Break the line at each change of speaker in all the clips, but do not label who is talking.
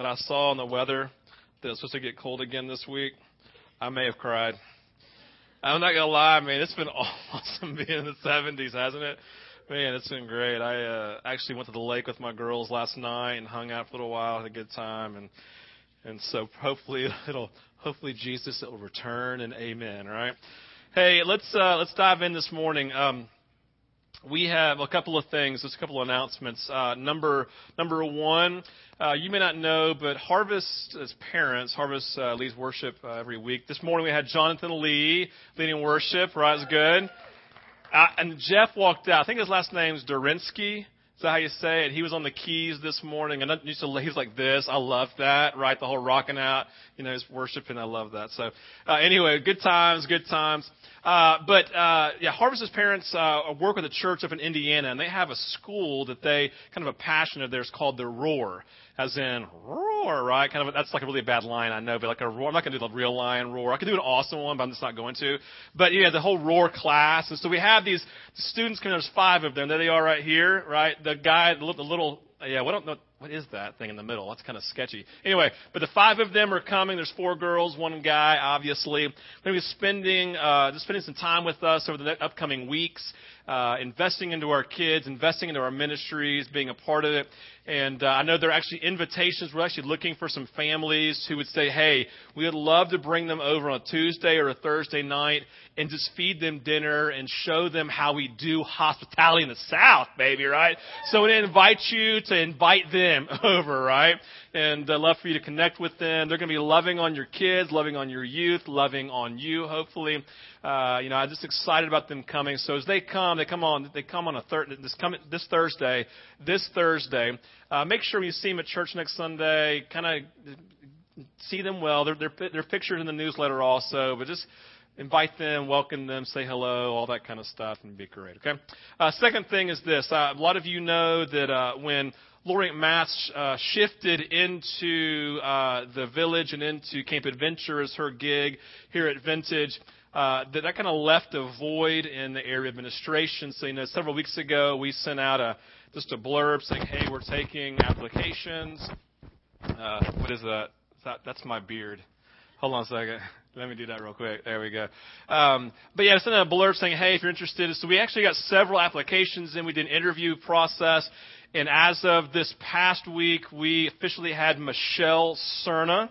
when I saw in the weather that it's supposed to get cold again this week, I may have cried. I'm not gonna lie, man. It's been awesome being in the 70s, hasn't it? Man, it's been great. I uh, actually went to the lake with my girls last night and hung out for a little while, had a good time, and and so hopefully it'll hopefully Jesus it will return and amen. Right? Hey, let's uh, let's dive in this morning. Um, we have a couple of things, just a couple of announcements. Uh, number number one, uh, you may not know, but Harvest as parents, Harvest uh, leads worship uh, every week. This morning we had Jonathan Lee leading worship. Right, good. Uh, and Jeff walked out. I think his last name's Durinsky. That how you say it? He was on the keys this morning, and used to, he was like this. I love that, right? The whole rocking out, you know, his worshiping. I love that. So, uh, anyway, good times, good times. Uh, but uh, yeah, Harvest's parents uh, work with a church up in Indiana, and they have a school that they kind of a passion of theirs called the Roar as in roar, right? Kind of that's like a really bad line, I know, but like a roar. I'm not to do the real lion roar. I could do an awesome one, but I'm just not going to. But yeah, the whole roar class, and so we have these students. There's five of them. There they are, right here, right? The guy, the little, yeah, what don't what is that thing in the middle? That's kind of sketchy. Anyway, but the five of them are coming. There's four girls, one guy, obviously. They're going to be spending, uh, just spending some time with us over the upcoming weeks, uh, investing into our kids, investing into our ministries, being a part of it. And uh, I know there are actually invitations. We're actually looking for some families who would say, hey, we would love to bring them over on a Tuesday or a Thursday night and just feed them dinner and show them how we do hospitality in the South, baby, right? So we invite you to invite them over, right? And I'd love for you to connect with them. They're going to be loving on your kids, loving on your youth, loving on you, hopefully. Uh, you know, I'm just excited about them coming. So as they come, they come on, they come on a third, this come this Thursday, this Thursday. Uh, make sure when you see them at church next Sunday, kind of see them well. They're, they're, they're pictured in the newsletter also, but just invite them, welcome them, say hello, all that kind of stuff, and be great. Okay. Uh, second thing is this: uh, a lot of you know that uh, when Lori Mass uh, shifted into uh, the village and into Camp Adventure as her gig here at Vintage uh, that that kind of left a void in the area administration. So, you know, several weeks ago, we sent out a just a blurb saying, "Hey, we're taking applications." Uh, what is that? that? That's my beard. Hold on a second. Let me do that real quick. There we go. Um, but yeah, I sent out a blurb saying, "Hey, if you're interested." So we actually got several applications, and we did an interview process. And as of this past week, we officially had Michelle Cerna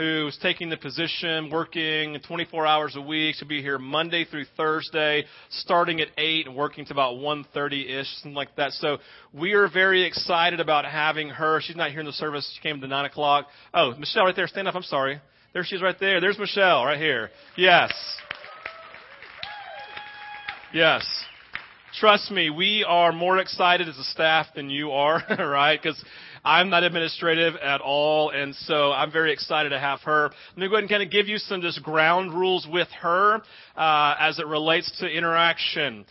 who's taking the position, working 24 hours a week. She'll be here Monday through Thursday, starting at 8 and working to about 1.30-ish, something like that. So we are very excited about having her. She's not here in the service. She came to 9 o'clock. Oh, Michelle right there. Stand up. I'm sorry. There she is right there. There's Michelle right here. Yes. Yes. Trust me, we are more excited as a staff than you are, right? Because I'm not administrative at all, and so I'm very excited to have her. Let me go ahead and kind of give you some just ground rules with her uh, as it relates to interaction.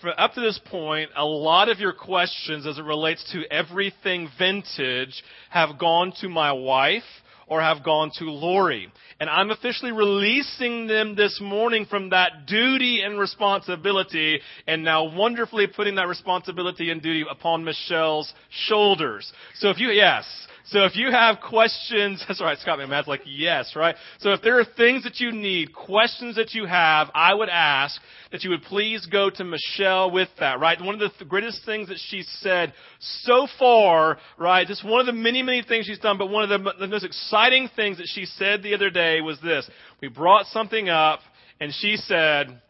For up to this point, a lot of your questions as it relates to everything vintage have gone to my wife or have gone to Lori. And I'm officially releasing them this morning from that duty and responsibility and now wonderfully putting that responsibility and duty upon Michelle's shoulders. So if you, yes, so if you have questions, that's right, Scott McMahon's like, yes, right? So if there are things that you need, questions that you have, I would ask that you would please go to Michelle with that, right? One of the th- greatest things that she's said so far, right? Just one of the many, many things she's done, but one of the, the most exciting things that she said the other day was this. We brought something up, and she said,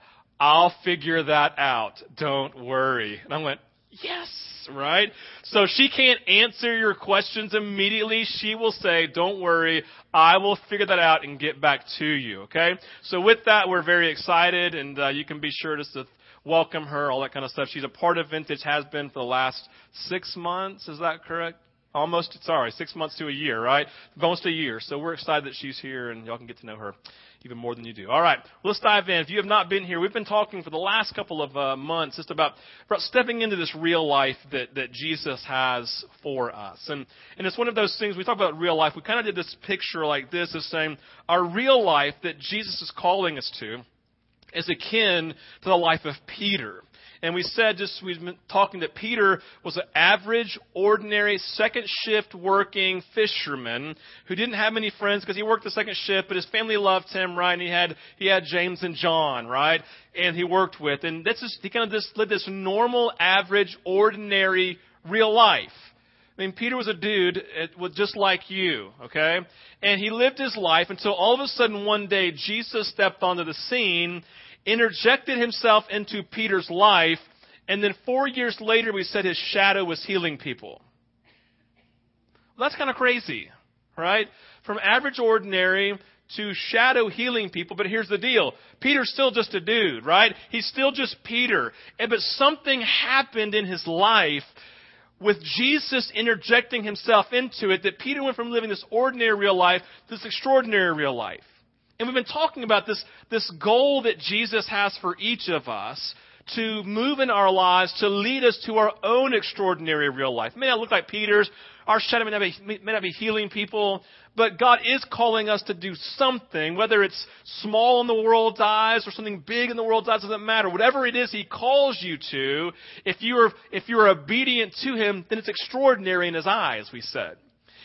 I'll figure that out. Don't worry. And I went, yes right? So she can't answer your questions immediately. She will say, don't worry, I will figure that out and get back to you, okay? So with that, we're very excited and uh, you can be sure to welcome her, all that kind of stuff. She's a part of Vintage, has been for the last six months. Is that correct? Almost, sorry, six months to a year, right? Almost a year. So we're excited that she's here and y'all can get to know her even more than you do. All right, let's dive in. If you have not been here, we've been talking for the last couple of uh, months just about, about stepping into this real life that, that Jesus has for us. And, and it's one of those things, we talk about real life, we kind of did this picture like this of saying our real life that Jesus is calling us to is akin to the life of Peter. And we said just, we've been talking that Peter was an average, ordinary, second shift working fisherman who didn't have many friends because he worked the second shift, but his family loved him, right? And he had, he had James and John, right? And he worked with. And that's just, he kind of just lived this normal, average, ordinary, real life. I mean, Peter was a dude eh, was just like you, okay? And he lived his life until all of a sudden one day Jesus stepped onto the scene interjected himself into Peter's life, and then four years later, we said his shadow was healing people. Well, that's kind of crazy, right? From average ordinary to shadow healing people, but here's the deal. Peter's still just a dude, right? He's still just Peter. But something happened in his life with Jesus interjecting himself into it that Peter went from living this ordinary real life to this extraordinary real life. And we've been talking about this, this goal that Jesus has for each of us to move in our lives to lead us to our own extraordinary real life. It may not look like Peter's. Our shadow may not, be, may not be healing people, but God is calling us to do something, whether it's small in the world's eyes or something big in the world's eyes, doesn't matter. Whatever it is He calls you to, if you are, if you're obedient to Him, then it's extraordinary in His eyes, we said.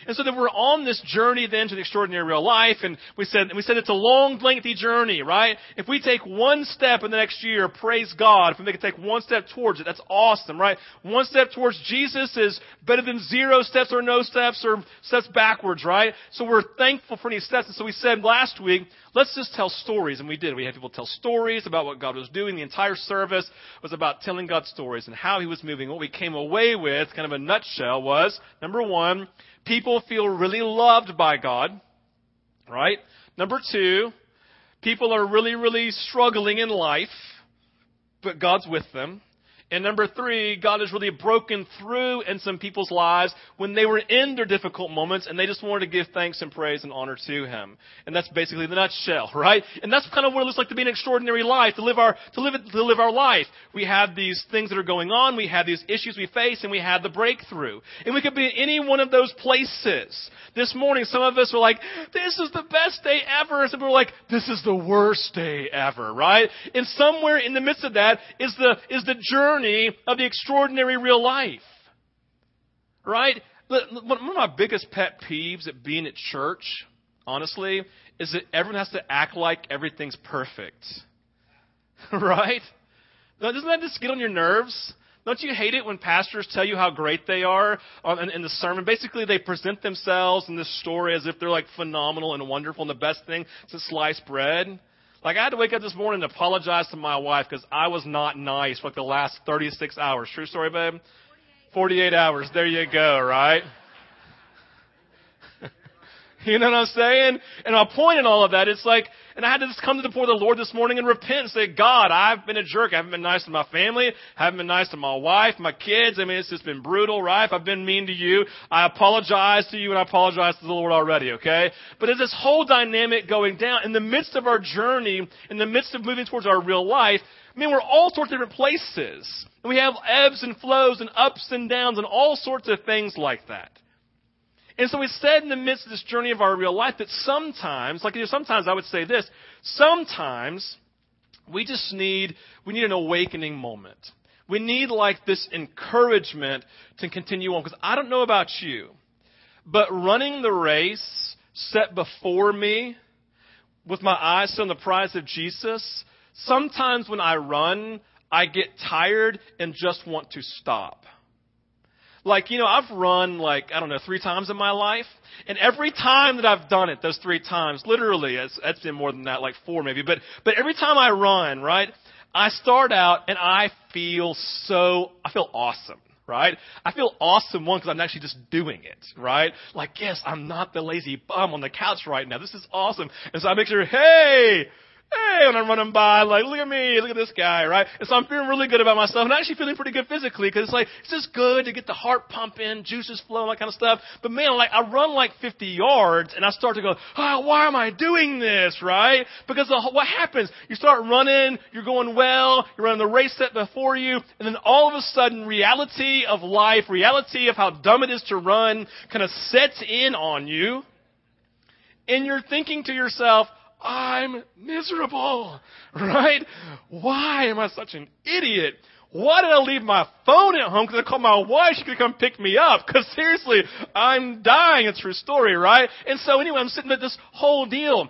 And so that we're on this journey then to the extraordinary real life, and we said, we said it's a long, lengthy journey, right? If we take one step in the next year, praise God. If we can take one step towards it, that's awesome, right? One step towards Jesus is better than zero steps or no steps or steps backwards, right? So we're thankful for any steps. And so we said last week, let's just tell stories, and we did. We had people tell stories about what God was doing. The entire service was about telling God stories and how He was moving. What we came away with, kind of a nutshell, was number one, people feel really loved by God, right? Number two, people are really, really struggling in life, but God's with them. And number three, God has really broken through in some people's lives when they were in their difficult moments and they just wanted to give thanks and praise and honor to Him. And that's basically the nutshell, right? And that's kind of what it looks like to be an extraordinary life, to live our, to live, to live our life. We have these things that are going on, we have these issues we face, and we have the breakthrough. And we could be in any one of those places. This morning, some of us were like, this is the best day ever. And some people were like, this is the worst day ever, right? And somewhere in the midst of that is the, is the journey journey of the extraordinary real life. Right? One of my biggest pet peeves at being at church, honestly, is that everyone has to act like everything's perfect. right? Doesn't that just get on your nerves? Don't you hate it when pastors tell you how great they are in the sermon? Basically, they present themselves in this story as if they're like phenomenal and wonderful and the best thing since sliced bread. Like I had to wake up this morning and apologize to my wife because I was not nice for like the last 36 hours. True story, babe? 48 hours. There you go, right? you know what I'm saying? And my point in all of that, it's like, and I had to just come to the before the Lord this morning and repent and say, God, I've been a jerk. I haven't been nice to my family. I haven't been nice to my wife, my kids. I mean, it's just been brutal, right? If I've been mean to you, I apologize to you and I apologize to the Lord already, okay? But it's this whole dynamic going down in the midst of our journey, in the midst of moving towards our real life. I mean, we're all sorts of different places. And we have ebbs and flows and ups and downs and all sorts of things like that. And so we said in the midst of this journey of our real life that sometimes, like sometimes I would say this, sometimes we just need, we need an awakening moment. We need like this encouragement to continue on. Because I don't know about you, but running the race set before me with my eyes on the prize of Jesus, sometimes when I run, I get tired and just want to stop. Like, you know, I've run like, I don't know, three times in my life. And every time that I've done it, those three times, literally, it's, it's been more than that, like four maybe, but, but every time I run, right, I start out and I feel so, I feel awesome right? I feel awesome, one, because I'm actually just doing it, right? Like, yes, I'm not the lazy bum on the couch right now. This is awesome. And so I make sure, hey, hey, when I'm running by, like, look at me, look at this guy, right? And so I'm feeling really good about myself, and I'm actually feeling pretty good physically, because it's like, it's just good to get the heart pumping, juices flowing, that kind of stuff. But man, like, I run like 50 yards, and I start to go, oh, why am I doing this, right? Because the, what happens? You start running, you're going well, you're running the race set before you, and then all of a sudden, reality of life, reality of how dumb it is to run, kind of sets in on you, and you're thinking to yourself, I'm miserable, right? Why am I such an idiot? why did I leave my phone at home? Because I called my wife. She could come pick me up. Because seriously, I'm dying. It's true story, right? And so anyway, I'm sitting at this whole deal.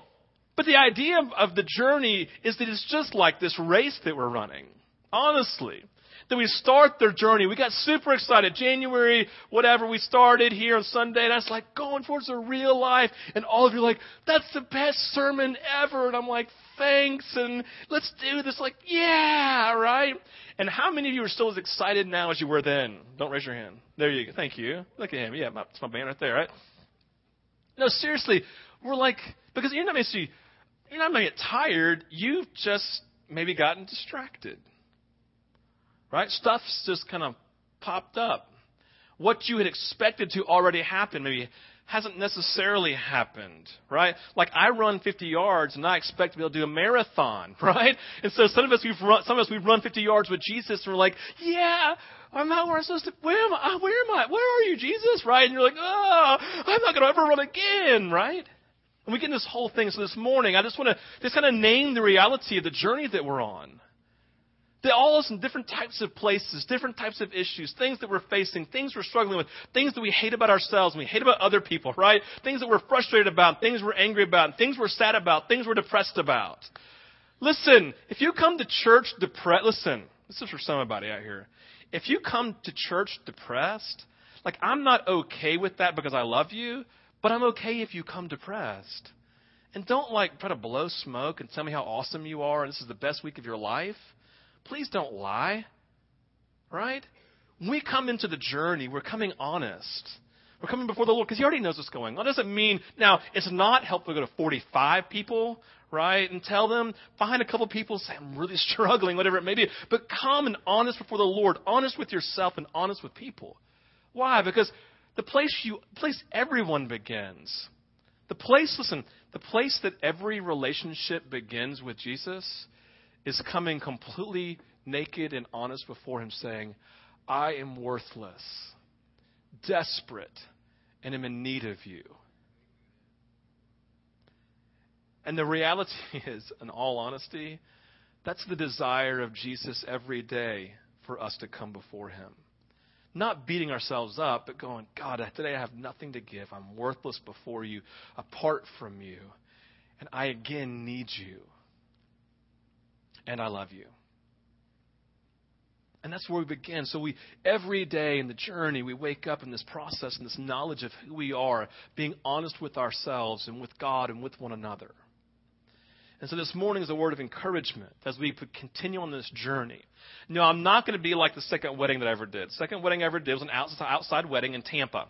But the idea of, of the journey is that it's just like this race that we're running. Honestly that we start their journey. We got super excited. January, whatever, we started here on Sunday, and I was like, going towards the real life. And all of you are like, that's the best sermon ever. And I'm like, thanks, and let's do this. Like, yeah, right? And how many of you are still as excited now as you were then? Don't raise your hand. There you go. Thank you. Look at him. Yeah, it's my band right there, right? No, seriously, we're like, because you're not you're not going to get tired. You've just maybe gotten distracted. Right? Stuff's just kind of popped up. What you had expected to already happen maybe hasn't necessarily happened, right? Like I run 50 yards and I expect to be able to do a marathon, right? And so some of us we've run, some of us we've run 50 yards with Jesus and we're like, yeah, I'm not where I'm supposed to. Where am I? Where am I? Where are you, Jesus? Right? And you're like, oh, I'm not going to ever run again, right? And we get in this whole thing. So this morning, I just want to just kind of name the reality of the journey that we're on. They all us in different types of places, different types of issues, things that we're facing, things we're struggling with, things that we hate about ourselves and we hate about other people, right? Things that we're frustrated about, things we're angry about, things we're sad about, things we're depressed about. Listen, if you come to church depressed, listen, this is for somebody out here. If you come to church depressed, like I'm not okay with that because I love you, but I'm okay if you come depressed. And don't like try to blow smoke and tell me how awesome you are and this is the best week of your life. Please don't lie. Right? When we come into the journey, we're coming honest. We're coming before the Lord because He already knows what's going on. That doesn't mean, now, it's not helpful to go to 45 people, right, and tell them, find a couple people, say, I'm really struggling, whatever it may be. But come and honest before the Lord, honest with yourself and honest with people. Why? Because the place you, place everyone begins. The place, listen, the place that every relationship begins with Jesus is coming completely naked and honest before Him, saying, I am worthless, desperate, and am in need of you. And the reality is, in all honesty, that's the desire of Jesus every day for us to come before Him. Not beating ourselves up, but going, God, today I have nothing to give. I'm worthless before you, apart from you. And I again need you and I love you. And that's where we begin. So we every day in the journey we wake up in this process and this knowledge of who we are, being honest with ourselves and with God and with one another. And so this morning is a word of encouragement as we continue on this journey. No, I'm not going to be like the second wedding that I ever did. Second wedding I ever did was an outside wedding in Tampa.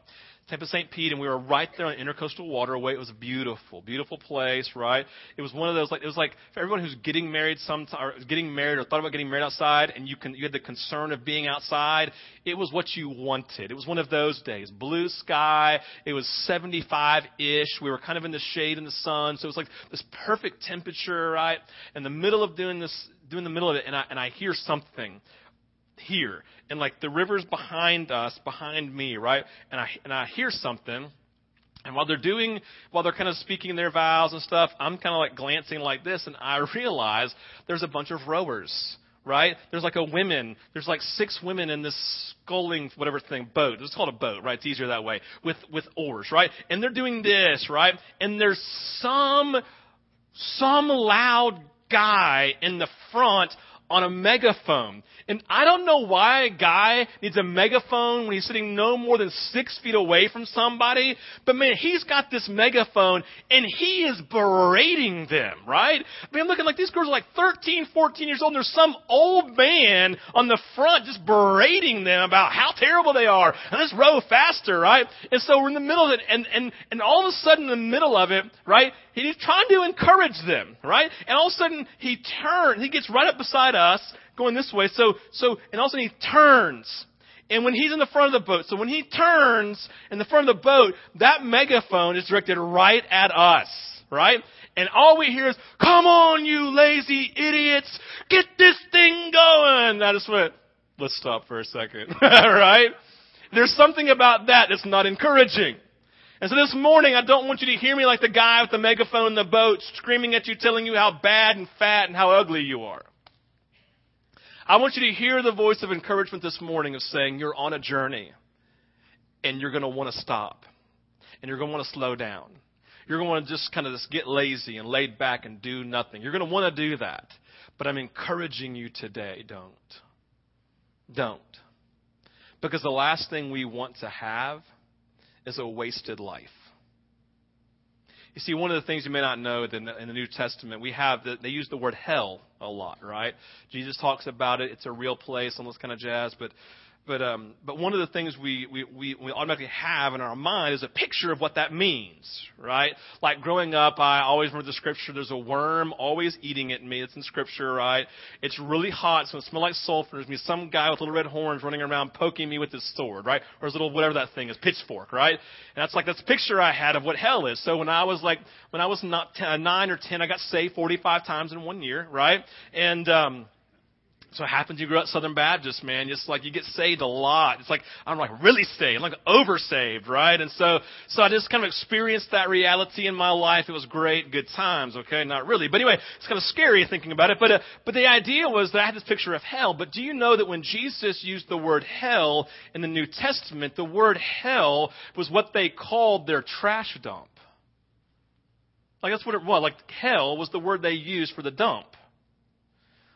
Tampa St. Pete, and we were right there on the Intercoastal Waterway. It was a beautiful, beautiful place, right? It was one of those like it was like for everyone who's getting married, some or getting married or thought about getting married outside, and you can you had the concern of being outside. It was what you wanted. It was one of those days, blue sky. It was 75 ish. We were kind of in the shade in the sun, so it was like this perfect temperature, right? In the middle of doing this, doing the middle of it, and I and I hear something here, and like the river's behind us, behind me, right? And I and I hear something. And while they're doing, while they're kind of speaking their vows and stuff, I'm kind of like glancing like this, and I realize there's a bunch of rowers, right? There's like a women, there's like six women in this sculling whatever thing boat. It's called a boat, right? It's easier that way with with oars, right? And they're doing this, right? And there's some some loud guy in the front on a megaphone. And I don't know why a guy needs a megaphone when he's sitting no more than six feet away from somebody, but man, he's got this megaphone and he is berating them, right? I mean, looking like these girls are like 13, 14 years old and there's some old man on the front just berating them about how terrible they are. And let's row faster, right? And so we're in the middle of it and, and, and all of a sudden in the middle of it, right, he's trying to encourage them, right? And all of a sudden he turns, he gets right up beside us going this way. So, so, and all of a sudden he turns. And when he's in the front of the boat, so when he turns in the front of the boat, that megaphone is directed right at us, right? And all we hear is, come on, you lazy idiots, get this thing going. I just went, let's stop for a second, right? There's something about that that's not encouraging. And so this morning, I don't want you to hear me like the guy with the megaphone in the boat screaming at you, telling you how bad and fat and how ugly you are. I want you to hear the voice of encouragement this morning of saying you're on a journey and you're going to want to stop and you're going to want to slow down. You're going to just kind of just get lazy and laid back and do nothing. You're going to want to do that. But I'm encouraging you today, don't. Don't. Because the last thing we want to have is a wasted life. You see, one of the things you may not know in the, in the New Testament, we have that they use the word hell a lot, right? Jesus talks about it. It's a real place, all this kind of jazz. But but um, but one of the things we, we, we, we automatically have in our mind is a picture of what that means, right? Like growing up, I always remember the scripture. There's a worm always eating at me. It's in scripture, right? It's really hot, so it smells like sulfur. There's me some guy with little red horns running around poking me with his sword, right? Or his little whatever that thing is, pitchfork, right? And that's like that's picture I had of what hell is. So when I was like when I was not ten, nine or ten, I got saved 45 times in one year, right? And um, so it happens you grew up Southern Baptist, man. Just like you get saved a lot. It's like I'm like really saved, I'm like over saved, right? And so so I just kind of experienced that reality in my life. It was great, good times. Okay, not really, but anyway, it's kind of scary thinking about it. But uh, but the idea was that I had this picture of hell. But do you know that when Jesus used the word hell in the New Testament, the word hell was what they called their trash dump. Like that's what it was. Like hell was the word they used for the dump.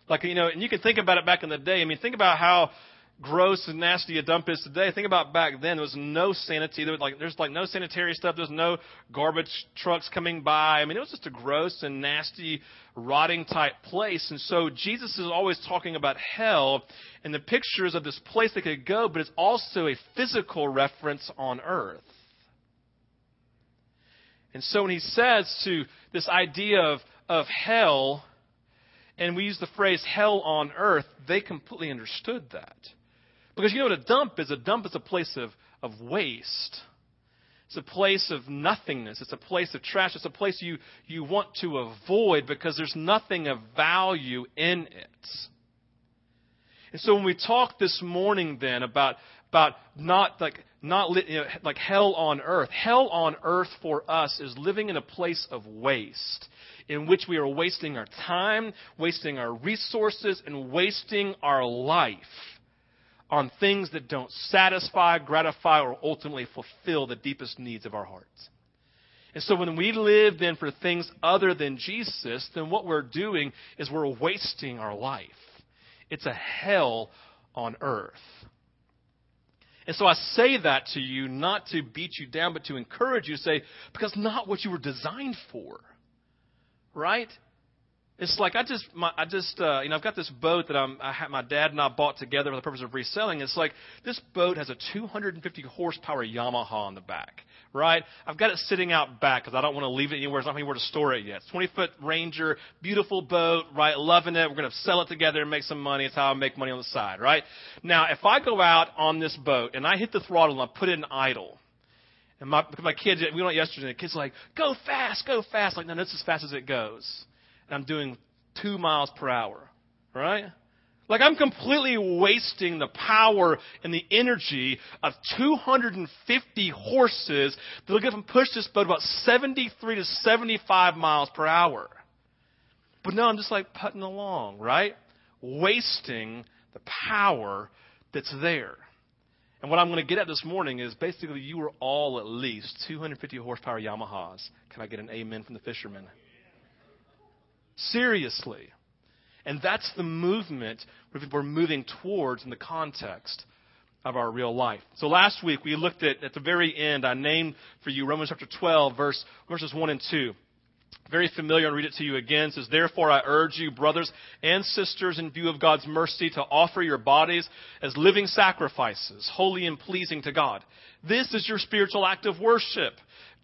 Like, you know, and you can think about it back in the day. I mean, think about how gross and nasty a dump is today. Think about back then. There was no sanity. There was like, there's like no sanitary stuff. There's no garbage trucks coming by. I mean, it was just a gross and nasty, rotting type place. And so Jesus is always talking about hell and the pictures of this place they could go, but it's also a physical reference on earth. And so when he says to this idea of, of hell, and we use the phrase hell on earth, they completely understood that. Because you know what a dump is? A dump is a place of, of waste. It's a place of nothingness. It's a place of trash. It's a place you, you want to avoid because there's nothing of value in it. And so when we talk this morning then about, about not like, not you know, like hell on earth, hell on earth for us is living in a place of waste in which we are wasting our time, wasting our resources, and wasting our life on things that don't satisfy, gratify, or ultimately fulfill the deepest needs of our hearts. And so when we live then for things other than Jesus, then what we're doing is we're wasting our life. It's a hell on earth. And so I say that to you not to beat you down, but to encourage you say, because not what you were designed for right? It's like I just, my, I just, uh, you know, I've got this boat that I'm, I have, my dad and I bought together for the purpose of reselling. It's like this boat has a 250 horsepower Yamaha on the back, right? I've got it sitting out back because I don't want to leave it anywhere. It's not anywhere to store it yet. It's 20 foot Ranger, beautiful boat, right? Loving it. We're to sell it together and make some money. It's how I make money on the side, right? Now, if I go out on this boat and I hit the throttle and I put it in idle, and my, my kids, we went yesterday, and the kid's like, go fast, go fast. Like, no, that's as fast as it goes. And I'm doing two miles per hour, right? Like, I'm completely wasting the power and the energy of 250 horses that will give them push this boat about 73 to 75 miles per hour. But no, I'm just like putting along, right? Wasting the power that's there. And what I'm going to get at this morning is basically you are all at least 250 horsepower Yamahas. Can I get an amen from the fishermen? Seriously. And that's the movement we're moving towards in the context of our real life. So last week we looked at, at the very end, I named for you Romans chapter 12, verse, verses 1 and 2 very familiar. I'll read it to you again. It says, Therefore I urge you, brothers and sisters, in view of God's mercy, to offer your bodies as living sacrifices, holy and pleasing to God. This is your spiritual act of worship.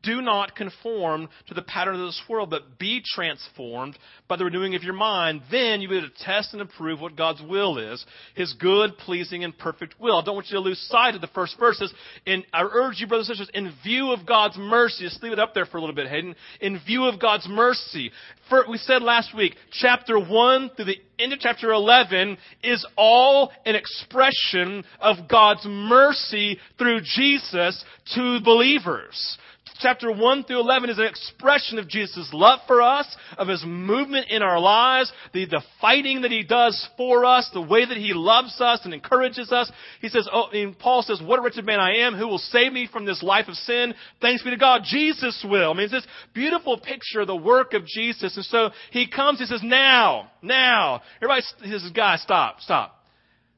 Do not conform to the pattern of this world, but be transformed by the renewing of your mind. Then you'll be able to test and approve what God's will is, His good, pleasing, and perfect will. I don't want you to lose sight of the first verses. And I urge you, brothers and sisters, in view of God's mercy, just leave it up there for a little bit, Hayden. In view of God's mercy, for, we said last week, chapter 1 through the end of chapter 11 is all an expression of God's mercy through Jesus to believers chapter 1 through 11 is an expression of Jesus' love for us, of his movement in our lives, the, the fighting that he does for us, the way that he loves us and encourages us. He says, oh, and Paul says, what a wretched man I am, who will save me from this life of sin? Thanks be to God, Jesus will. I mean, it's this beautiful picture of the work of Jesus. And so he comes, he says, now, now. Everybody, he says, guys, stop, stop.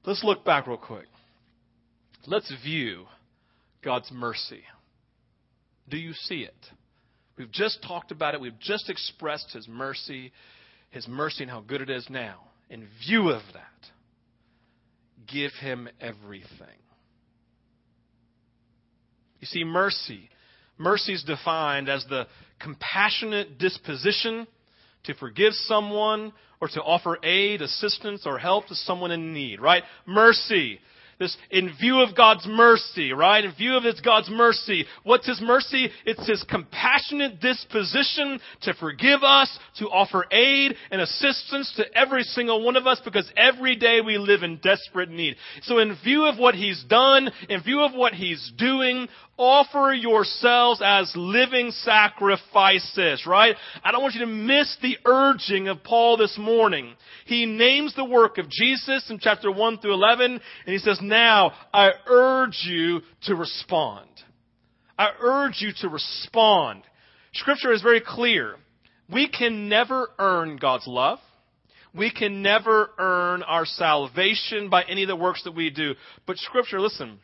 Let's look back real quick. Let's view God's mercy. Do you see it? We've just talked about it. We've just expressed His mercy, His mercy and how good it is now. In view of that, give Him everything. You see, mercy. Mercy is defined as the compassionate disposition to forgive someone or to offer aid, assistance, or help to someone in need, right? Mercy this in view of God's mercy, right? In view of it's God's mercy. What's His mercy? It's His compassionate disposition to forgive us, to offer aid and assistance to every single one of us because every day we live in desperate need. So in view of what He's done, in view of what He's doing, offer yourselves as living sacrifices, right? I don't want you to miss the urging of Paul this morning. He names the work of Jesus in chapter 1 through 11, and he says, now I urge you to respond. I urge you to respond. Scripture is very clear. We can never earn God's love. We can never earn our salvation by any of the works that we do. But Scripture, listen,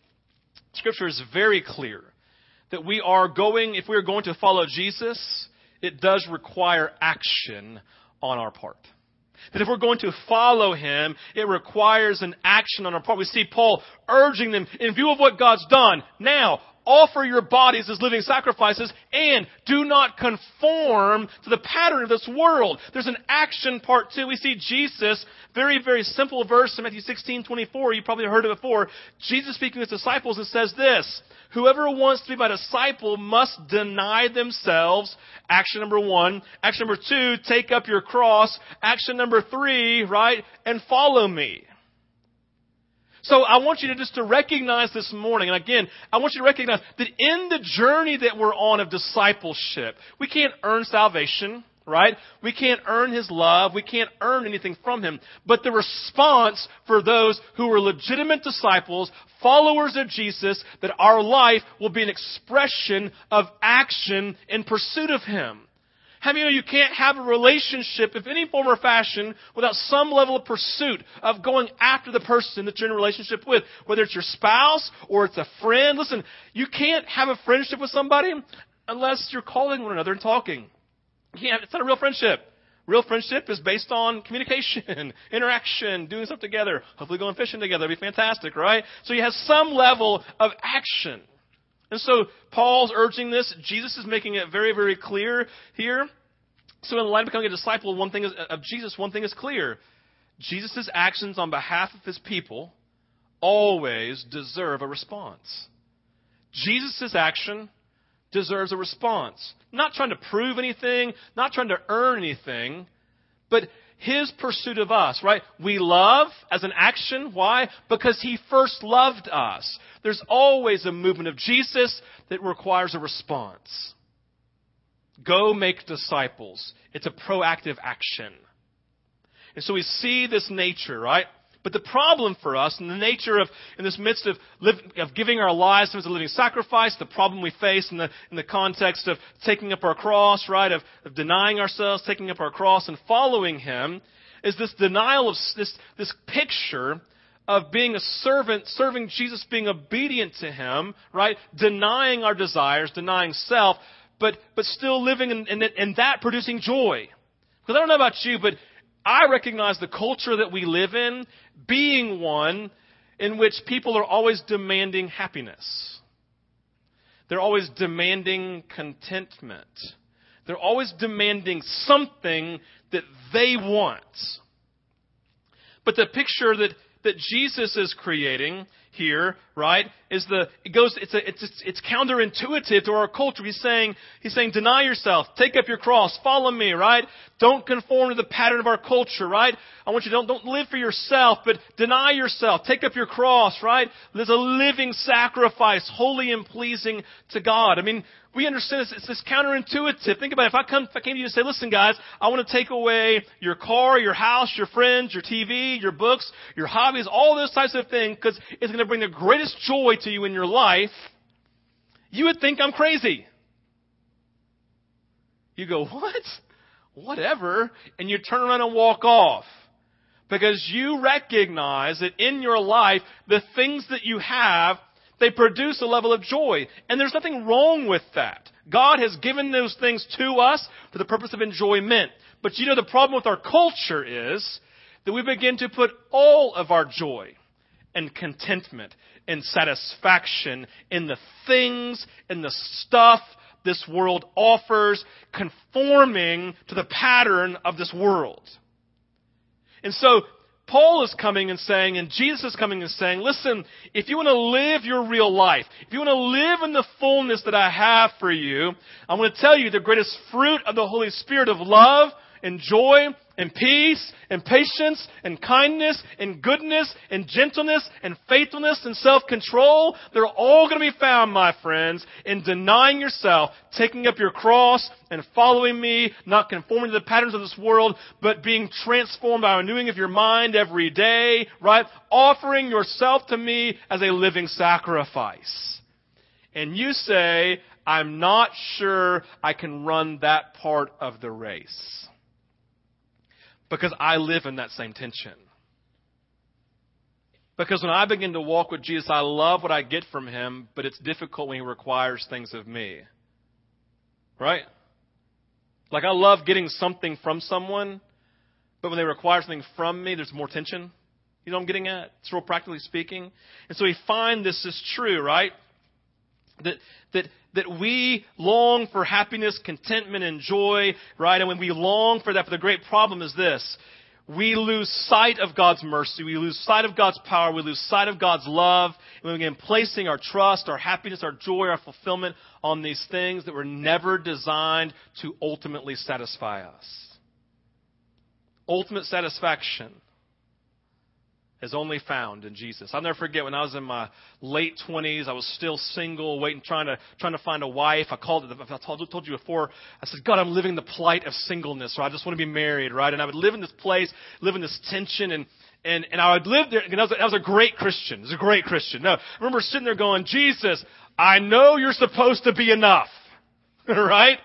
Scripture is very clear that we are going, if we are going to follow Jesus, it does require action on our part. That if we're going to follow him, it requires an action on our part. We see Paul urging them in view of what God's done. Now, offer your bodies as living sacrifices and do not conform to the pattern of this world. There's an action part too. We see Jesus, very, very simple verse in Matthew 16, 24. You probably heard it before. Jesus speaking to his disciples and says this, Whoever wants to be my disciple must deny themselves. Action number one. Action number two, take up your cross. Action number three, right? And follow me. So I want you to just to recognize this morning, and again, I want you to recognize that in the journey that we're on of discipleship, we can't earn salvation, right? We can't earn His love. We can't earn anything from Him. But the response for those who are legitimate disciples, followers of Jesus, that our life will be an expression of action in pursuit of Him. How many of you can't have a relationship of any form or fashion without some level of pursuit of going after the person that you're in a relationship with? Whether it's your spouse or it's a friend. Listen, you can't have a friendship with somebody unless you're calling one another and talking. You can't, it's not a real friendship. Real friendship is based on communication, interaction, doing stuff together, hopefully going fishing together. It'd be fantastic, right? So you have some level of action. And so Paul's urging this. Jesus is making it very, very clear here. So in the light of becoming a disciple, one thing is, of Jesus, one thing is clear. Jesus' actions on behalf of his people always deserve a response. Jesus' action deserves a response. Not trying to prove anything, not trying to earn anything, but his pursuit of us, right? We love as an action. Why? Because He first loved us. There's always a movement of Jesus that requires a response. Go make disciples. It's a proactive action. And so we see this nature, right? But the problem for us, in the nature of, in this midst of, of giving our lives as a living sacrifice, the problem we face in the, in the context of taking up our cross, right, of, of denying ourselves, taking up our cross and following Him, is this denial of this, this picture of being a servant, serving Jesus, being obedient to Him, right? Denying our desires, denying self, but, but still living in, in, in that producing joy. Because I don't know about you, but I recognize the culture that we live in being one in which people are always demanding happiness. They're always demanding contentment. They're always demanding something that they want. But the picture that, that Jesus is creating here, right, is the it goes it's a, it's it's counterintuitive to our culture. He's saying he's saying deny yourself, take up your cross, follow me, right? Don't conform to the pattern of our culture, right? I want you to don't don't live for yourself, but deny yourself, take up your cross, right? There's a living sacrifice, holy and pleasing to God. I mean, we understand this, it's this counterintuitive. Think about it. If I come, if I came to you and say, listen guys, I want to take away your car, your house, your friends, your TV, your books, your hobbies, all those types of things, because it's going to bring the greatest joy to you in your life, you would think I'm crazy. You go, what? Whatever. And you turn around and walk off. Because you recognize that in your life, the things that you have, they produce a level of joy. And there's nothing wrong with that. God has given those things to us for the purpose of enjoyment. But you know, the problem with our culture is that we begin to put all of our joy and contentment and satisfaction in the things and the stuff this world offers, conforming to the pattern of this world. And so, Paul is coming and saying, and Jesus is coming and saying, listen, if you want to live your real life, if you want to live in the fullness that I have for you, I'm going to tell you the greatest fruit of the Holy Spirit of love and joy and peace and patience and kindness and goodness and gentleness and faithfulness and self-control, they're all going to be found, my friends, in denying yourself, taking up your cross and following me, not conforming to the patterns of this world, but being transformed by renewing of your mind every day, right? Offering yourself to me as a living sacrifice. And you say, I'm not sure I can run that part of the race because I live in that same tension. Because when I begin to walk with Jesus, I love what I get from him, but it's difficult when he requires things of me. Right? Like I love getting something from someone, but when they require something from me, there's more tension. You know what I'm getting at? It's real practically speaking. And so we find this is true, right? That, that, that we long for happiness, contentment, and joy, right? And when we long for that, but the great problem is this. We lose sight of God's mercy. We lose sight of God's power. We lose sight of God's love. And we begin placing our trust, our happiness, our joy, our fulfillment on these things that were never designed to ultimately satisfy us. Ultimate satisfaction is only found in Jesus. I'll never forget when I was in my late twenties, I was still single, waiting, trying to trying to find a wife. I called it. I told, told you before. I said, God, I'm living the plight of singleness, or I just want to be married, right? And I would live in this place, live in this tension, and and and I would live there. And I was, I was a great Christian. I was a great Christian. No, I remember sitting there going, Jesus, I know you're supposed to be enough. right?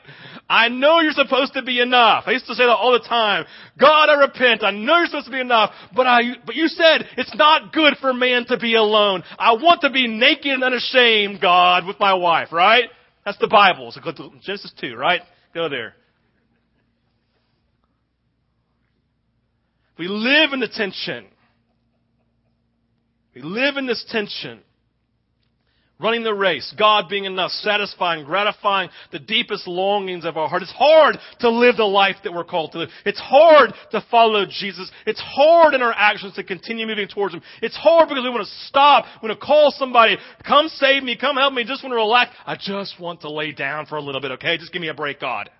I know you're supposed to be enough. I used to say that all the time. God, I repent. I know you're supposed to be enough, but I, but you said it's not good for man to be alone. I want to be naked and unashamed, God, with my wife, right? That's the Bible. So go to Genesis 2, right? Go there. We live in the tension. We live in this tension running the race, God being enough, satisfying, gratifying the deepest longings of our heart. It's hard to live the life that we're called to live. It's hard to follow Jesus. It's hard in our actions to continue moving towards Him. It's hard because we want to stop, we want to call somebody, come save me, come help me, just want to relax. I just want to lay down for a little bit, okay? Just give me a break, God.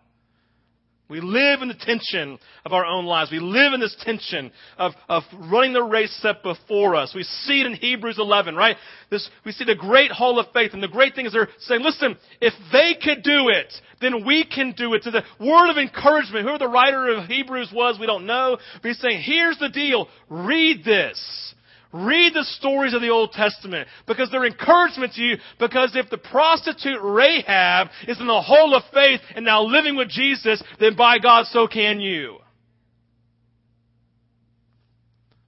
We live in the tension of our own lives. We live in this tension of, of running the race set before us. We see it in Hebrews 11, right? This, we see the great hall of faith. And the great thing is they're saying, listen, if they could do it, then we can do it. To the word of encouragement, who the writer of Hebrews was, we don't know. But he's saying, here's the deal. Read this. Read the stories of the Old Testament because they're encouragement to you. Because if the prostitute Rahab is in the hall of faith and now living with Jesus, then by God, so can you.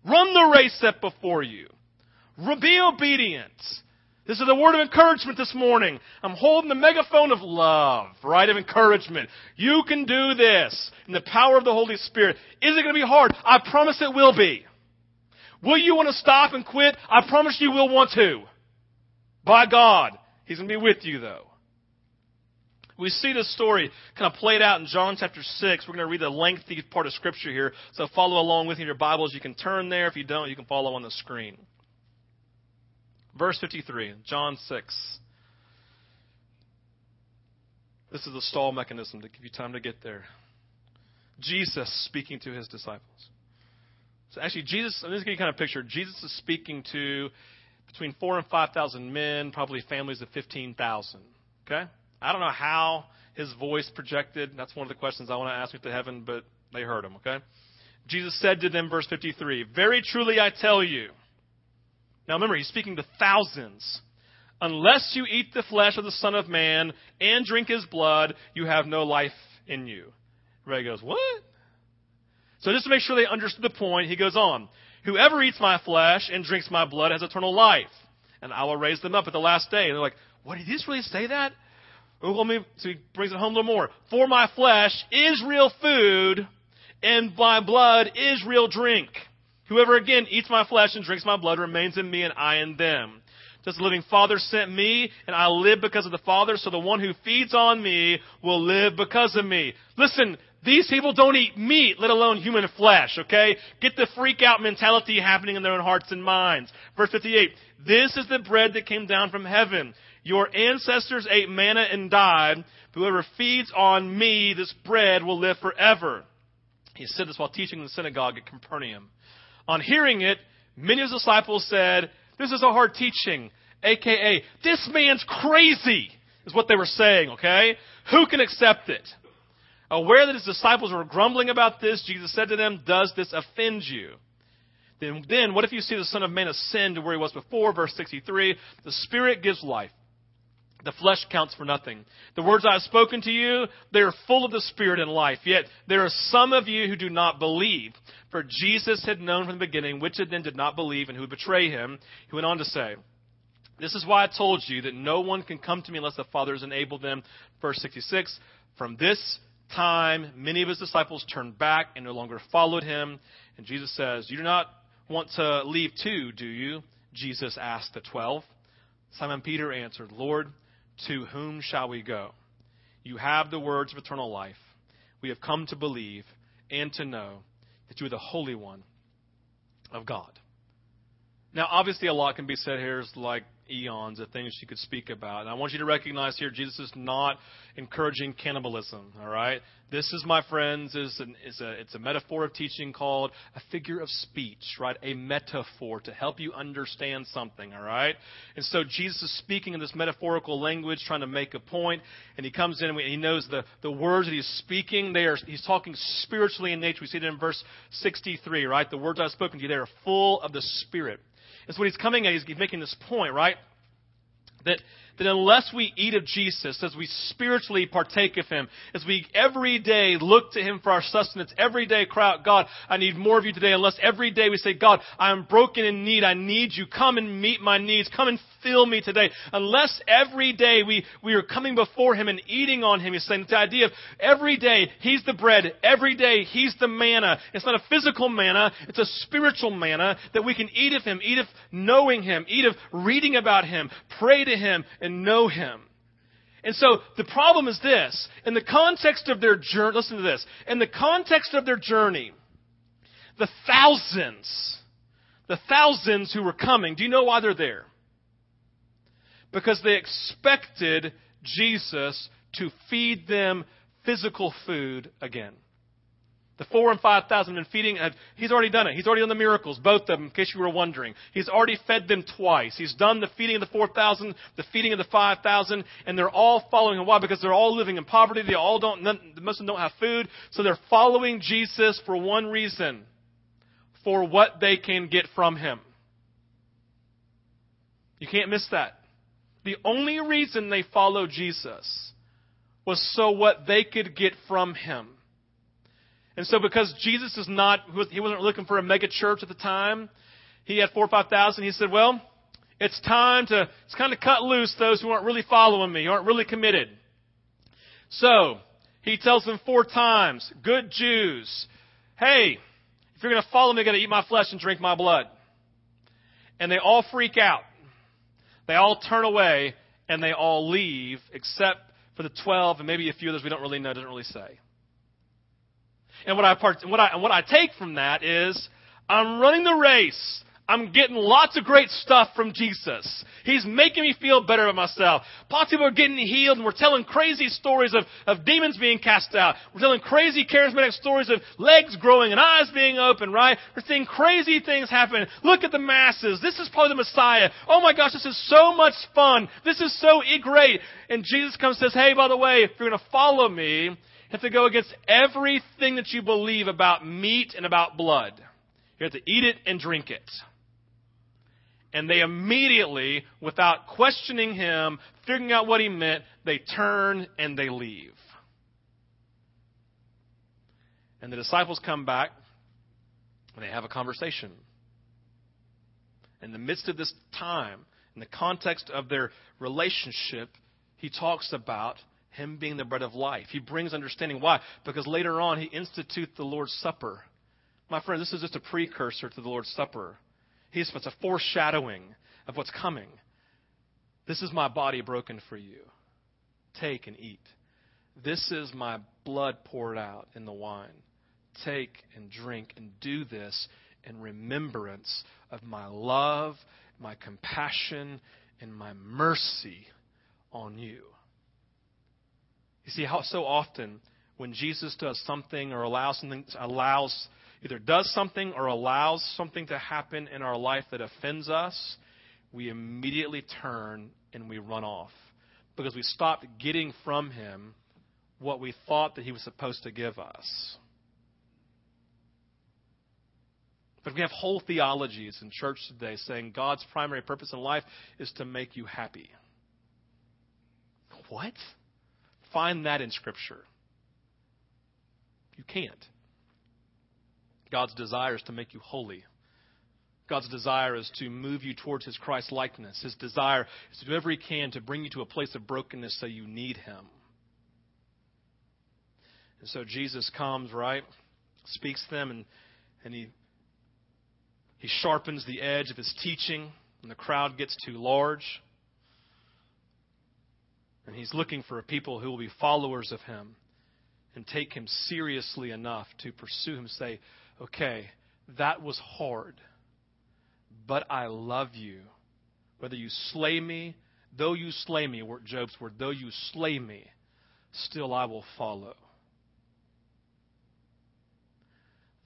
Run the race set before you. Be obedient. This is a word of encouragement this morning. I'm holding the megaphone of love, right? Of encouragement. You can do this in the power of the Holy Spirit. Is it going to be hard? I promise it will be. Will you want to stop and quit? I promise you will want to. By God. He's going to be with you though. We see this story kind of played out in John chapter 6. We're going to read the lengthy part of scripture here. So follow along with in your Bibles. You can turn there. If you don't, you can follow on the screen. Verse 53, John 6. This is the stall mechanism to give you time to get there. Jesus speaking to his disciples. So actually, Jesus, I'm just give you kind of picture. Jesus is speaking to between four and 5,000 men, probably families of 15,000. Okay? I don't know how his voice projected. That's one of the questions I want to ask to heaven, but they heard him, okay? Jesus said to them, verse 53, Very truly I tell you. Now remember, he's speaking to thousands. Unless you eat the flesh of the Son of Man and drink his blood, you have no life in you. Ray goes, What? So just to make sure they understood the point, he goes on. Whoever eats my flesh and drinks my blood has eternal life, and I will raise them up at the last day. And they're like, What did he just really say that? Well, me, so he brings it home a little more. For my flesh is real food, and my blood is real drink. Whoever again eats my flesh and drinks my blood remains in me, and I in them. Just the living Father sent me, and I live because of the Father, so the one who feeds on me will live because of me. Listen, these people don't eat meat, let alone human flesh, okay? Get the freak out mentality happening in their own hearts and minds. Verse 58, This is the bread that came down from heaven. Your ancestors ate manna and died. Whoever feeds on me, this bread will live forever. He said this while teaching in the synagogue at Capernaum. On hearing it, many of his disciples said, This is a hard teaching, aka, this man's crazy, is what they were saying, okay? Who can accept it? Aware that his disciples were grumbling about this, Jesus said to them, Does this offend you? Then, then what if you see the Son of Man ascend to where he was before? Verse 63 The Spirit gives life. The flesh counts for nothing. The words I have spoken to you, they are full of the Spirit and life. Yet there are some of you who do not believe. For Jesus had known from the beginning which of them did not believe and who would betray him. He went on to say, This is why I told you that no one can come to me unless the Father has enabled them. Verse 66 From this time, many of his disciples turned back and no longer followed him. And Jesus says, You do not want to leave too, do you? Jesus asked the twelve. Simon Peter answered, Lord, to whom shall we go? You have the words of eternal life. We have come to believe and to know that you are the Holy One of God. Now, obviously, a lot can be said here, like eons of things you could speak about. And I want you to recognize here, Jesus is not encouraging cannibalism. All right, this is, my friends, is, an, is a it's a metaphor of teaching called a figure of speech. Right, a metaphor to help you understand something. All right, and so Jesus is speaking in this metaphorical language, trying to make a point, and he comes in and he knows the the words that he's speaking. They are he's talking spiritually in nature. We see it in verse 63. Right, the words I've spoken to you, they are full of the Spirit. So what he's coming at, he's making this point, right? That, that unless we eat of Jesus, as we spiritually partake of Him, as we every day look to Him for our sustenance, every day cry out, God, I need more of you today, unless every day we say, God, I am broken in need, I need you, come and meet my needs, come and fill me today. Unless every day we, we are coming before Him and eating on Him, He's saying the idea of every day He's the bread, every day He's the manna. It's not a physical manna, it's a spiritual manna that we can eat of Him, eat of knowing Him, eat of reading about Him, pray to Him, and know Him. And so the problem is this. In the context of their journey, listen to this. In the context of their journey, the thousands, the thousands who were coming, do you know why they're there? because they expected Jesus to feed them physical food again. The four and five thousand been feeding. Uh, he's already done it. He's already done the miracles, both of them, in case you were wondering. He's already fed them twice. He's done the feeding of the four thousand, the feeding of the five thousand, and they're all following him. Why? Because they're all living in poverty. They all don't. None, most of them don't have food, so they're following Jesus for one reason: for what they can get from him. You can't miss that. The only reason they followed Jesus was so what they could get from him. And so because Jesus is not, he wasn't looking for a mega church at the time, he had four or five thousand, he said, well, it's time to, it's kind of cut loose those who aren't really following me, who aren't really committed. So, he tells them four times, good Jews, hey, if you're going to follow me, you're going to eat my flesh and drink my blood. And they all freak out. They all turn away and they all leave, except for the 12 and maybe a few others we don't really know, doesn't really say. And what I, part, what I, what I take from that is I'm running the race. I'm getting lots of great stuff from Jesus. He's making me feel better about myself. Lots of people are getting healed and we're telling crazy stories of, of demons being cast out. We're telling crazy charismatic stories of legs growing and eyes being open, right? We're seeing crazy things happen. Look at the masses. This is probably the Messiah. Oh my gosh, this is so much fun. This is so great. And Jesus comes and says, hey, by the way, if you're going to follow me, have to go against everything that you believe about meat and about blood. You have to eat it and drink it. And they immediately, without questioning him, figuring out what he meant, they turn and they leave. And the disciples come back and they have a conversation. In the midst of this time, in the context of their relationship, he talks about him being the bread of life. He brings understanding. Why? Because later on, he institutes the Lord's Supper. My friend, this is just a precursor to the Lord's Supper. He's, it's a foreshadowing of what's coming. This is my body broken for you. Take and eat. This is my blood poured out in the wine. Take and drink and do this in remembrance of my love, my compassion, and my mercy on you. You see how so often when Jesus does something or allows something allows either does something or allows something to happen in our life that offends us, we immediately turn and we run off because we stopped getting from him what we thought that he was supposed to give us. But we have whole theologies in church today saying God's primary purpose in life is to make you happy. What? Find that in Scripture. You can't. God's desire is to make you holy. God's desire is to move you towards his Christ likeness. His desire is to do whatever he can to bring you to a place of brokenness so you need him. And so Jesus comes, right? Speaks to them and, and he he sharpens the edge of his teaching and the crowd gets too large. And he's looking for a people who will be followers of him and take him seriously enough to pursue him, say, okay, that was hard, but I love you. Whether you slay me, though you slay me, Job's word, though you slay me, still I will follow.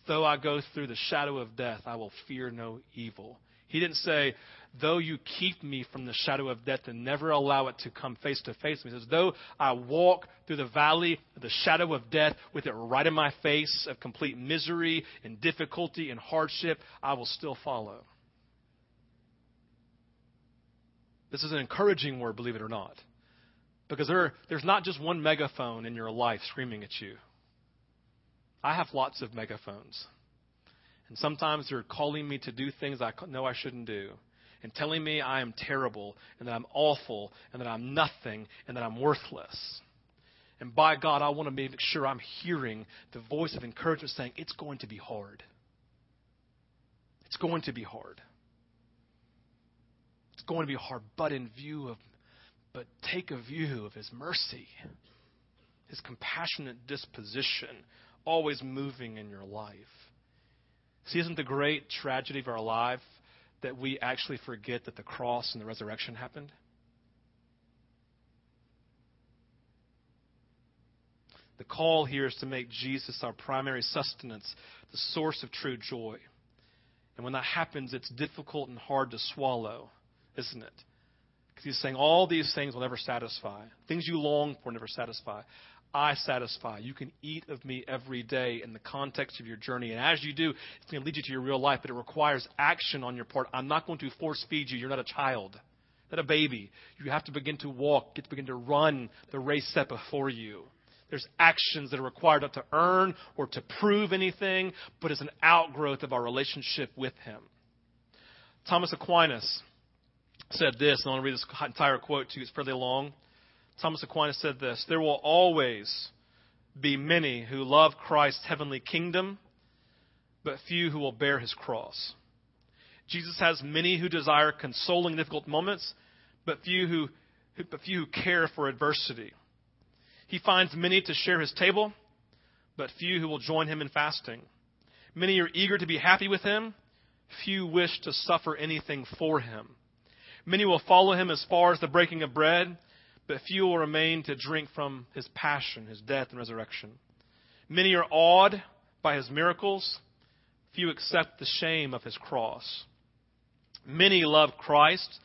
Though I go through the shadow of death, I will fear no evil. He didn't say, though you keep me from the shadow of death and never allow it to come face to face. He says, though I walk through the valley of the shadow of death with it right in my face of complete misery and difficulty and hardship, I will still follow. This is an encouraging word, believe it or not. Because there, there's not just one megaphone in your life screaming at you. I have lots of megaphones. And sometimes they're calling me to do things I know I shouldn't do and telling me I am terrible and that I'm awful and that I'm nothing and that I'm worthless. And by God, I want to make sure I'm hearing the voice of encouragement saying, It's going to be hard. It's going to be hard. It's going to be hard, but in view of, but take a view of His mercy, His compassionate disposition, always moving in your life. See, isn't the great tragedy of our life that we actually forget that the cross and the resurrection happened? The call here is to make Jesus our primary sustenance, the source of true joy. And when that happens, it's difficult and hard to swallow, isn't it? Because he's saying all these things will never satisfy. Things you long for never satisfy. I satisfy. You can eat of me every day in the context of your journey. And as you do, it's going to lead you to your real life, but it requires action on your part. I'm not going to force feed you. You're not a child, not a baby. You have to begin to walk, get to begin to run the race set before you. There's actions that are required not to earn or to prove anything, but as an outgrowth of our relationship with Him. Thomas Aquinas said this, and I want to read this entire quote to you. It's fairly long. Thomas Aquinas said this There will always be many who love Christ's heavenly kingdom, but few who will bear his cross. Jesus has many who desire consoling difficult moments, but few who, but few who care for adversity. He finds many to share his table, but few who will join him in fasting. Many are eager to be happy with him, Few wish to suffer anything for him. Many will follow him as far as the breaking of bread, but few will remain to drink from his passion, his death, and resurrection. Many are awed by his miracles. Few accept the shame of his cross. Many love Christ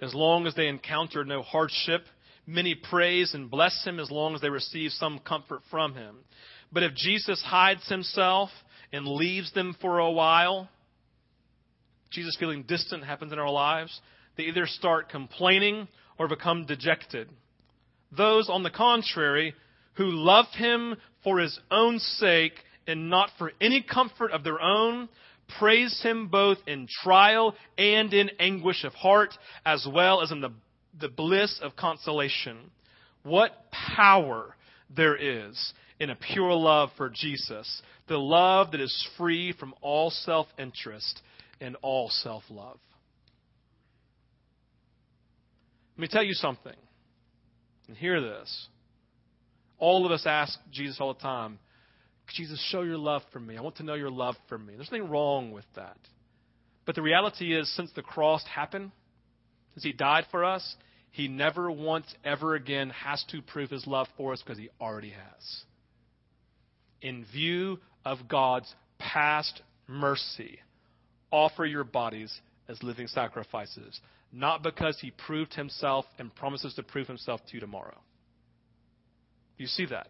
as long as they encounter no hardship. Many praise and bless him as long as they receive some comfort from him. But if Jesus hides himself and leaves them for a while, Jesus feeling distant happens in our lives, they either start complaining or become dejected. Those, on the contrary, who love him for his own sake and not for any comfort of their own, praise him both in trial and in anguish of heart, as well as in the, the bliss of consolation. What power there is in a pure love for Jesus, the love that is free from all self interest and all self love. Let me tell you something, and hear this. All of us ask Jesus all the time, Jesus, show your love for me. I want to know your love for me. There's nothing wrong with that. But the reality is, since the cross happened, since he died for us, he never once, ever again has to prove his love for us because he already has. In view of God's past mercy, offer your bodies as living sacrifices, not because he proved himself and promises to prove himself to you tomorrow. You see that?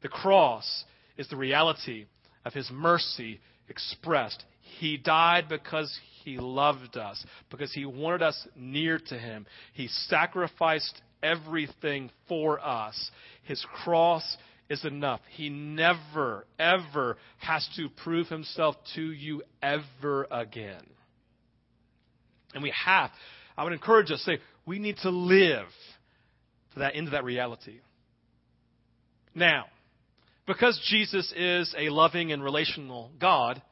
The cross is the reality of his mercy expressed. He died because he loved us, because he wanted us near to him. He sacrificed everything for us. His cross is enough. He never, ever has to prove himself to you ever again. And we have, I would encourage us, say, we need to live to that, into that reality. Now, because Jesus is a loving and relational God,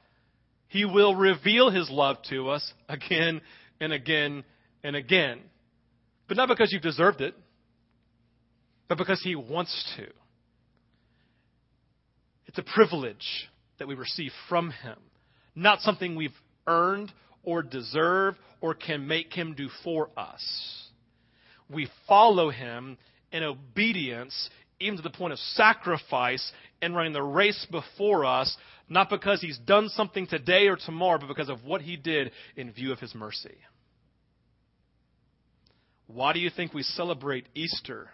He will reveal His love to us again and again and again. But not because you've deserved it, but because He wants to. It's a privilege that we receive from Him, not something we've earned or deserve or can make Him do for us. We follow Him in obedience even to the point of sacrifice and running the race before us, not because he's done something today or tomorrow, but because of what he did in view of his mercy. Why do you think we celebrate Easter?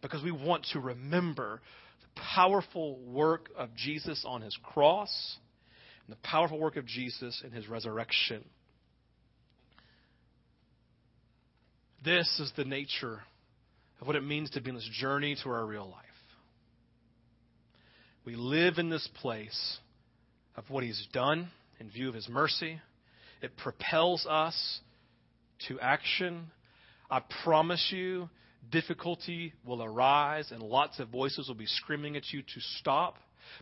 Because we want to remember the powerful work of Jesus on his cross and the powerful work of Jesus in his resurrection. This is the nature of what it means to be on this journey to our real life. We live in this place of what He's done in view of His mercy. It propels us to action. I promise you, difficulty will arise and lots of voices will be screaming at you to stop.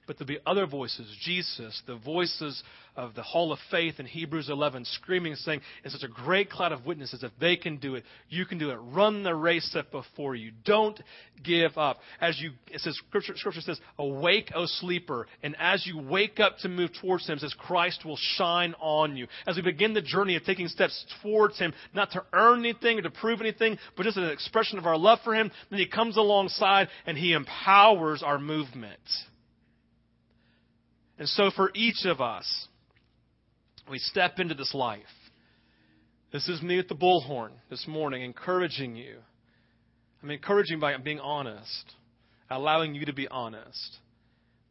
But there'll be other voices, Jesus, the voices of the Hall of Faith in Hebrews 11, screaming, saying, in such a great cloud of witnesses, if they can do it, you can do it. Run the race set before you. Don't give up. As you, it says, Scripture, Scripture says, awake, O sleeper. And as you wake up to move towards Him, says, Christ will shine on you. As we begin the journey of taking steps towards Him, not to earn anything or to prove anything, but just an expression of our love for Him, then He comes alongside and He empowers our movement. And so for each of us, we step into this life. This is me at the bullhorn this morning, encouraging you. I'm encouraging by being honest, allowing you to be honest,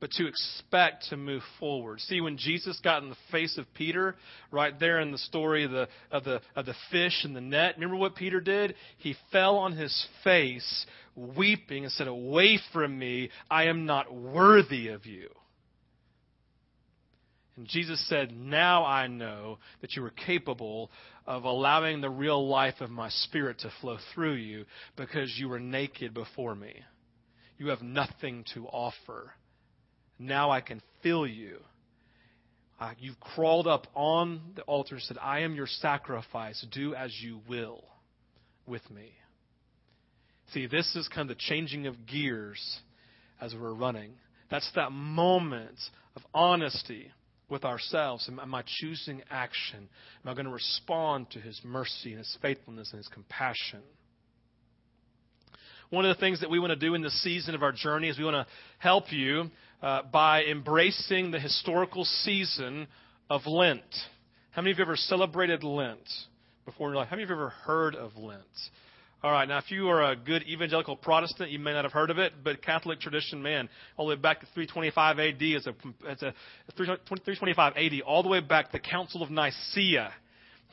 but to expect to move forward. See, when Jesus got in the face of Peter, right there in the story of the, of the, of the fish and the net, remember what Peter did? He fell on his face, weeping, and said, Away from me, I am not worthy of you. And Jesus said, Now I know that you are capable of allowing the real life of my spirit to flow through you because you were naked before me. You have nothing to offer. Now I can fill you. Uh, you've crawled up on the altar and said, I am your sacrifice. Do as you will with me. See, this is kind of the changing of gears as we're running. That's that moment of honesty with ourselves. Am, am I choosing action? Am I going to respond to His mercy and His faithfulness and His compassion? One of the things that we want to do in this season of our journey is we want to help you uh, by embracing the historical season of Lent. How many of you ever celebrated Lent before in your life? How many of you ever heard of Lent? All right, now if you are a good evangelical Protestant, you may not have heard of it, but Catholic tradition, man, all the way back to 325 AD is a, it's a 325 AD, all the way back to the Council of Nicaea.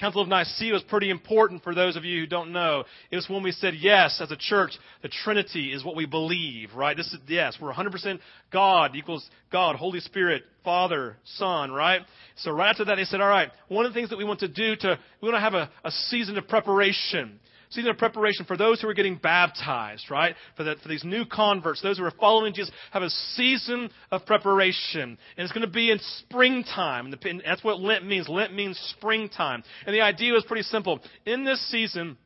Council of Nicaea was pretty important for those of you who don't know. It was when we said, yes, as a church, the Trinity is what we believe, right? This is, yes, we're 100% God equals God, Holy Spirit, Father, Son, right? So right after that, they said, all right, one of the things that we want to do to, we want to have a, a season of preparation season of preparation for those who are getting baptized, right? For, the, for these new converts, those who are following Jesus, have a season of preparation. And it's going to be in springtime. And that's what Lent means. Lent means springtime. And the idea is pretty simple. In this season,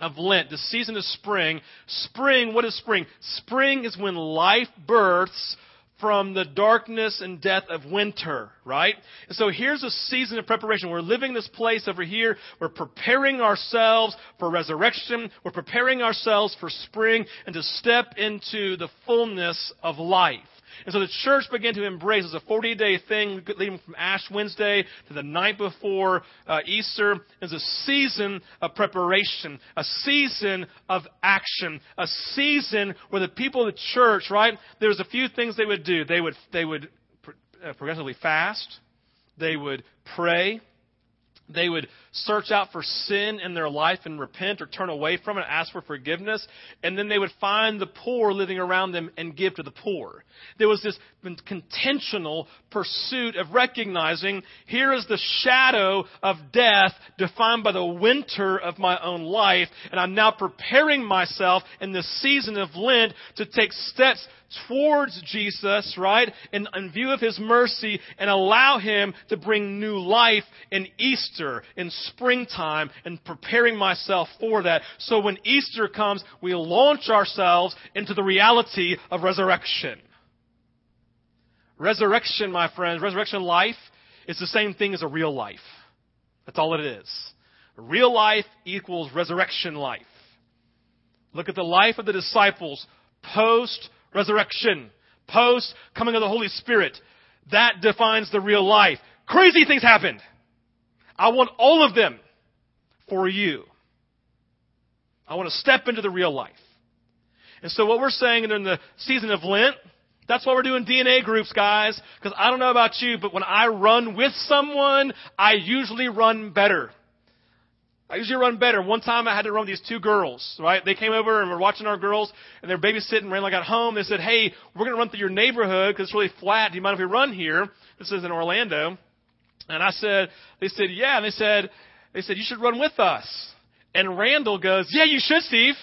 of Lent, the season of spring. Spring, what is spring? Spring is when life births from the darkness and death of winter, right? And so here's a season of preparation. We're living this place over here. We're preparing ourselves for resurrection. We're preparing ourselves for spring and to step into the fullness of life. And so the church began to embrace as a 40 day thing leading from Ash Wednesday to the night before uh, Easter as a season of preparation, a season of action, a season where the people of the church, right, there was a few things they would do. They would, they would uh, progressively fast. They would pray. They would search out for sin in their life and repent or turn away from it, ask for forgiveness, and then they would find the poor living around them and give to the poor. There was this contentional pursuit of recognizing here is the shadow of death defined by the winter of my own life, and I'm now preparing myself in the season of Lent to take steps towards Jesus, right, in, in view of His mercy, and allow Him to bring new life in Easter, in springtime, and preparing myself for that. So when Easter comes, we launch ourselves into the reality of resurrection. Resurrection, my friends, resurrection life is the same thing as a real life. That's all it is. Real life equals resurrection life. Look at the life of the disciples post resurrection, post coming of the Holy Spirit. That defines the real life. Crazy things happened. I want all of them for you. I want to step into the real life. And so what we're saying in the season of Lent, that's why we're doing DNA groups, guys. Because I don't know about you, but when I run with someone, I usually run better. I usually run better. One time I had to run with these two girls, right? They came over and were watching our girls, and they're babysitting. I got home, they said, "Hey, we're going to run through your neighborhood because it's really flat. Do you mind if we run here?" This is in Orlando, and I said, "They said, yeah." And they said, "They said you should run with us." And Randall goes, "Yeah, you should, Steve."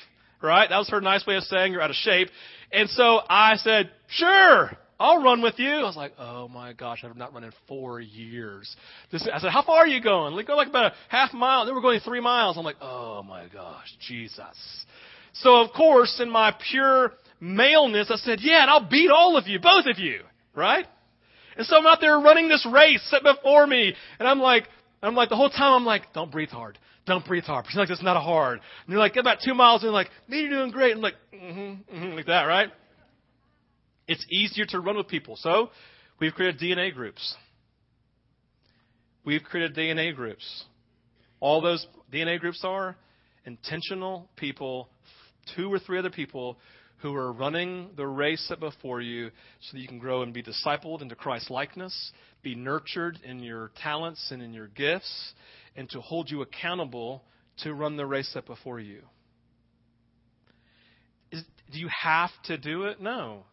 Right? That was her nice way of saying you're out of shape. And so I said, "Sure." I'll run with you. I was like, oh my gosh, I've not run in four years. This, I said, how far are you going? Like, go like about a half mile. Then we're going three miles. I'm like, oh my gosh, Jesus. So of course, in my pure maleness, I said, yeah, and I'll beat all of you, both of you, right? And so I'm out there running this race set before me, and I'm like, I'm like the whole time I'm like, don't breathe hard. Don't breathe hard. Pretend like it's not a hard. And you're like, about two miles in, like, me, you're doing great. I'm like, mm-hmm, mm-hmm, like that, right? It's easier to run with people. So we've created DNA groups. We've created DNA groups. All those DNA groups are intentional people, two or three other people who are running the race set before you so that you can grow and be discipled into Christ likeness, be nurtured in your talents and in your gifts, and to hold you accountable to run the race set before you. Is, do you have to do it? No.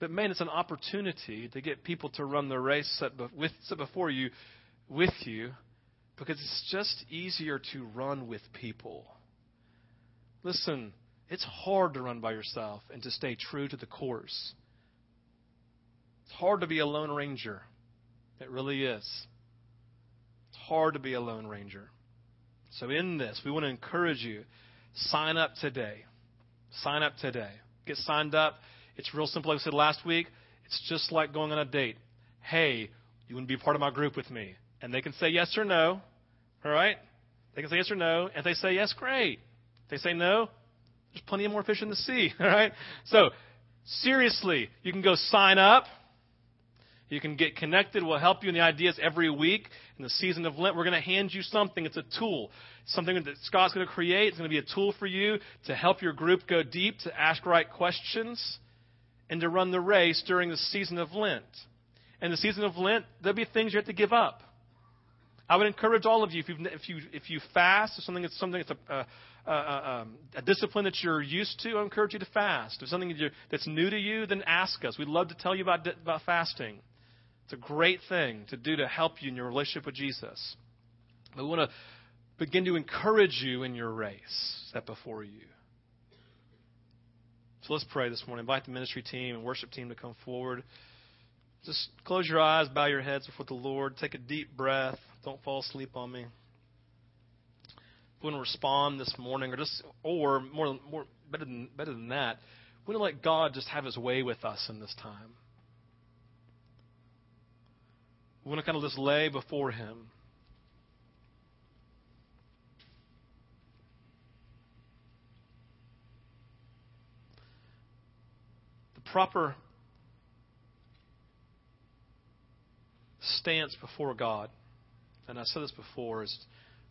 But man, it's an opportunity to get people to run the race set, with, set before you with you because it's just easier to run with people. Listen, it's hard to run by yourself and to stay true to the course. It's hard to be a lone ranger. It really is. It's hard to be a lone ranger. So, in this, we want to encourage you sign up today. Sign up today. Get signed up. It's real simple. Like I said last week, it's just like going on a date. Hey, You want to be part of my group with me? And they can say yes or no. All right? They can say yes or no. And if they say yes, great. If they say no, there's plenty of more fish in the sea. All right? So, seriously, you can go sign up. You can get connected. We'll help you in the ideas every week. In the season of Lent, we're going to hand you something. It's a tool. Something that Scott's going to create. It's going to be a tool for you to help your group go deep, to ask right questions, and to run the race during the season of Lent. In the season of Lent, there'll be things you have to give up. I would encourage all of you if you if you if you fast, or something that's something that's a, a, a, um, a, discipline that you're used to, I encourage you to fast. If something that's new to you, then ask us. We'd love to tell you about about fasting. It's a great thing to do to help you in your relationship with Jesus. But we want to begin to encourage you in your race set before you. So let's pray this morning. Invite the ministry team and worship team to come forward. Just close your eyes, bow your heads before the Lord, take a deep breath. Don't fall asleep on me. If we want to respond this morning, or just, or more, more better than better than that, we want to let God just have His way with us in this time. We want to kind of just lay before Him. The proper stance before God, and I said this before, is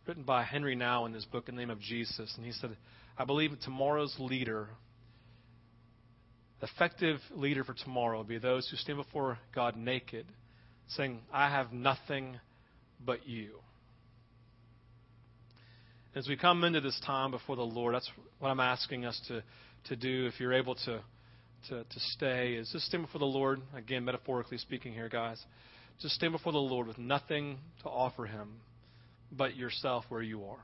written by Henri Nouwen in his book, In the Name of Jesus. And he said, I believe that tomorrow's leader, effective leader for tomorrow, will be those who stand before God naked, saying, I have nothing but you. As we come into this time before the Lord, that's what I'm asking us to, to do. If you're able to, to, to stay, is just stand before the Lord, again, metaphorically speaking here, guys to stand before the Lord with nothing to offer him but yourself where you are.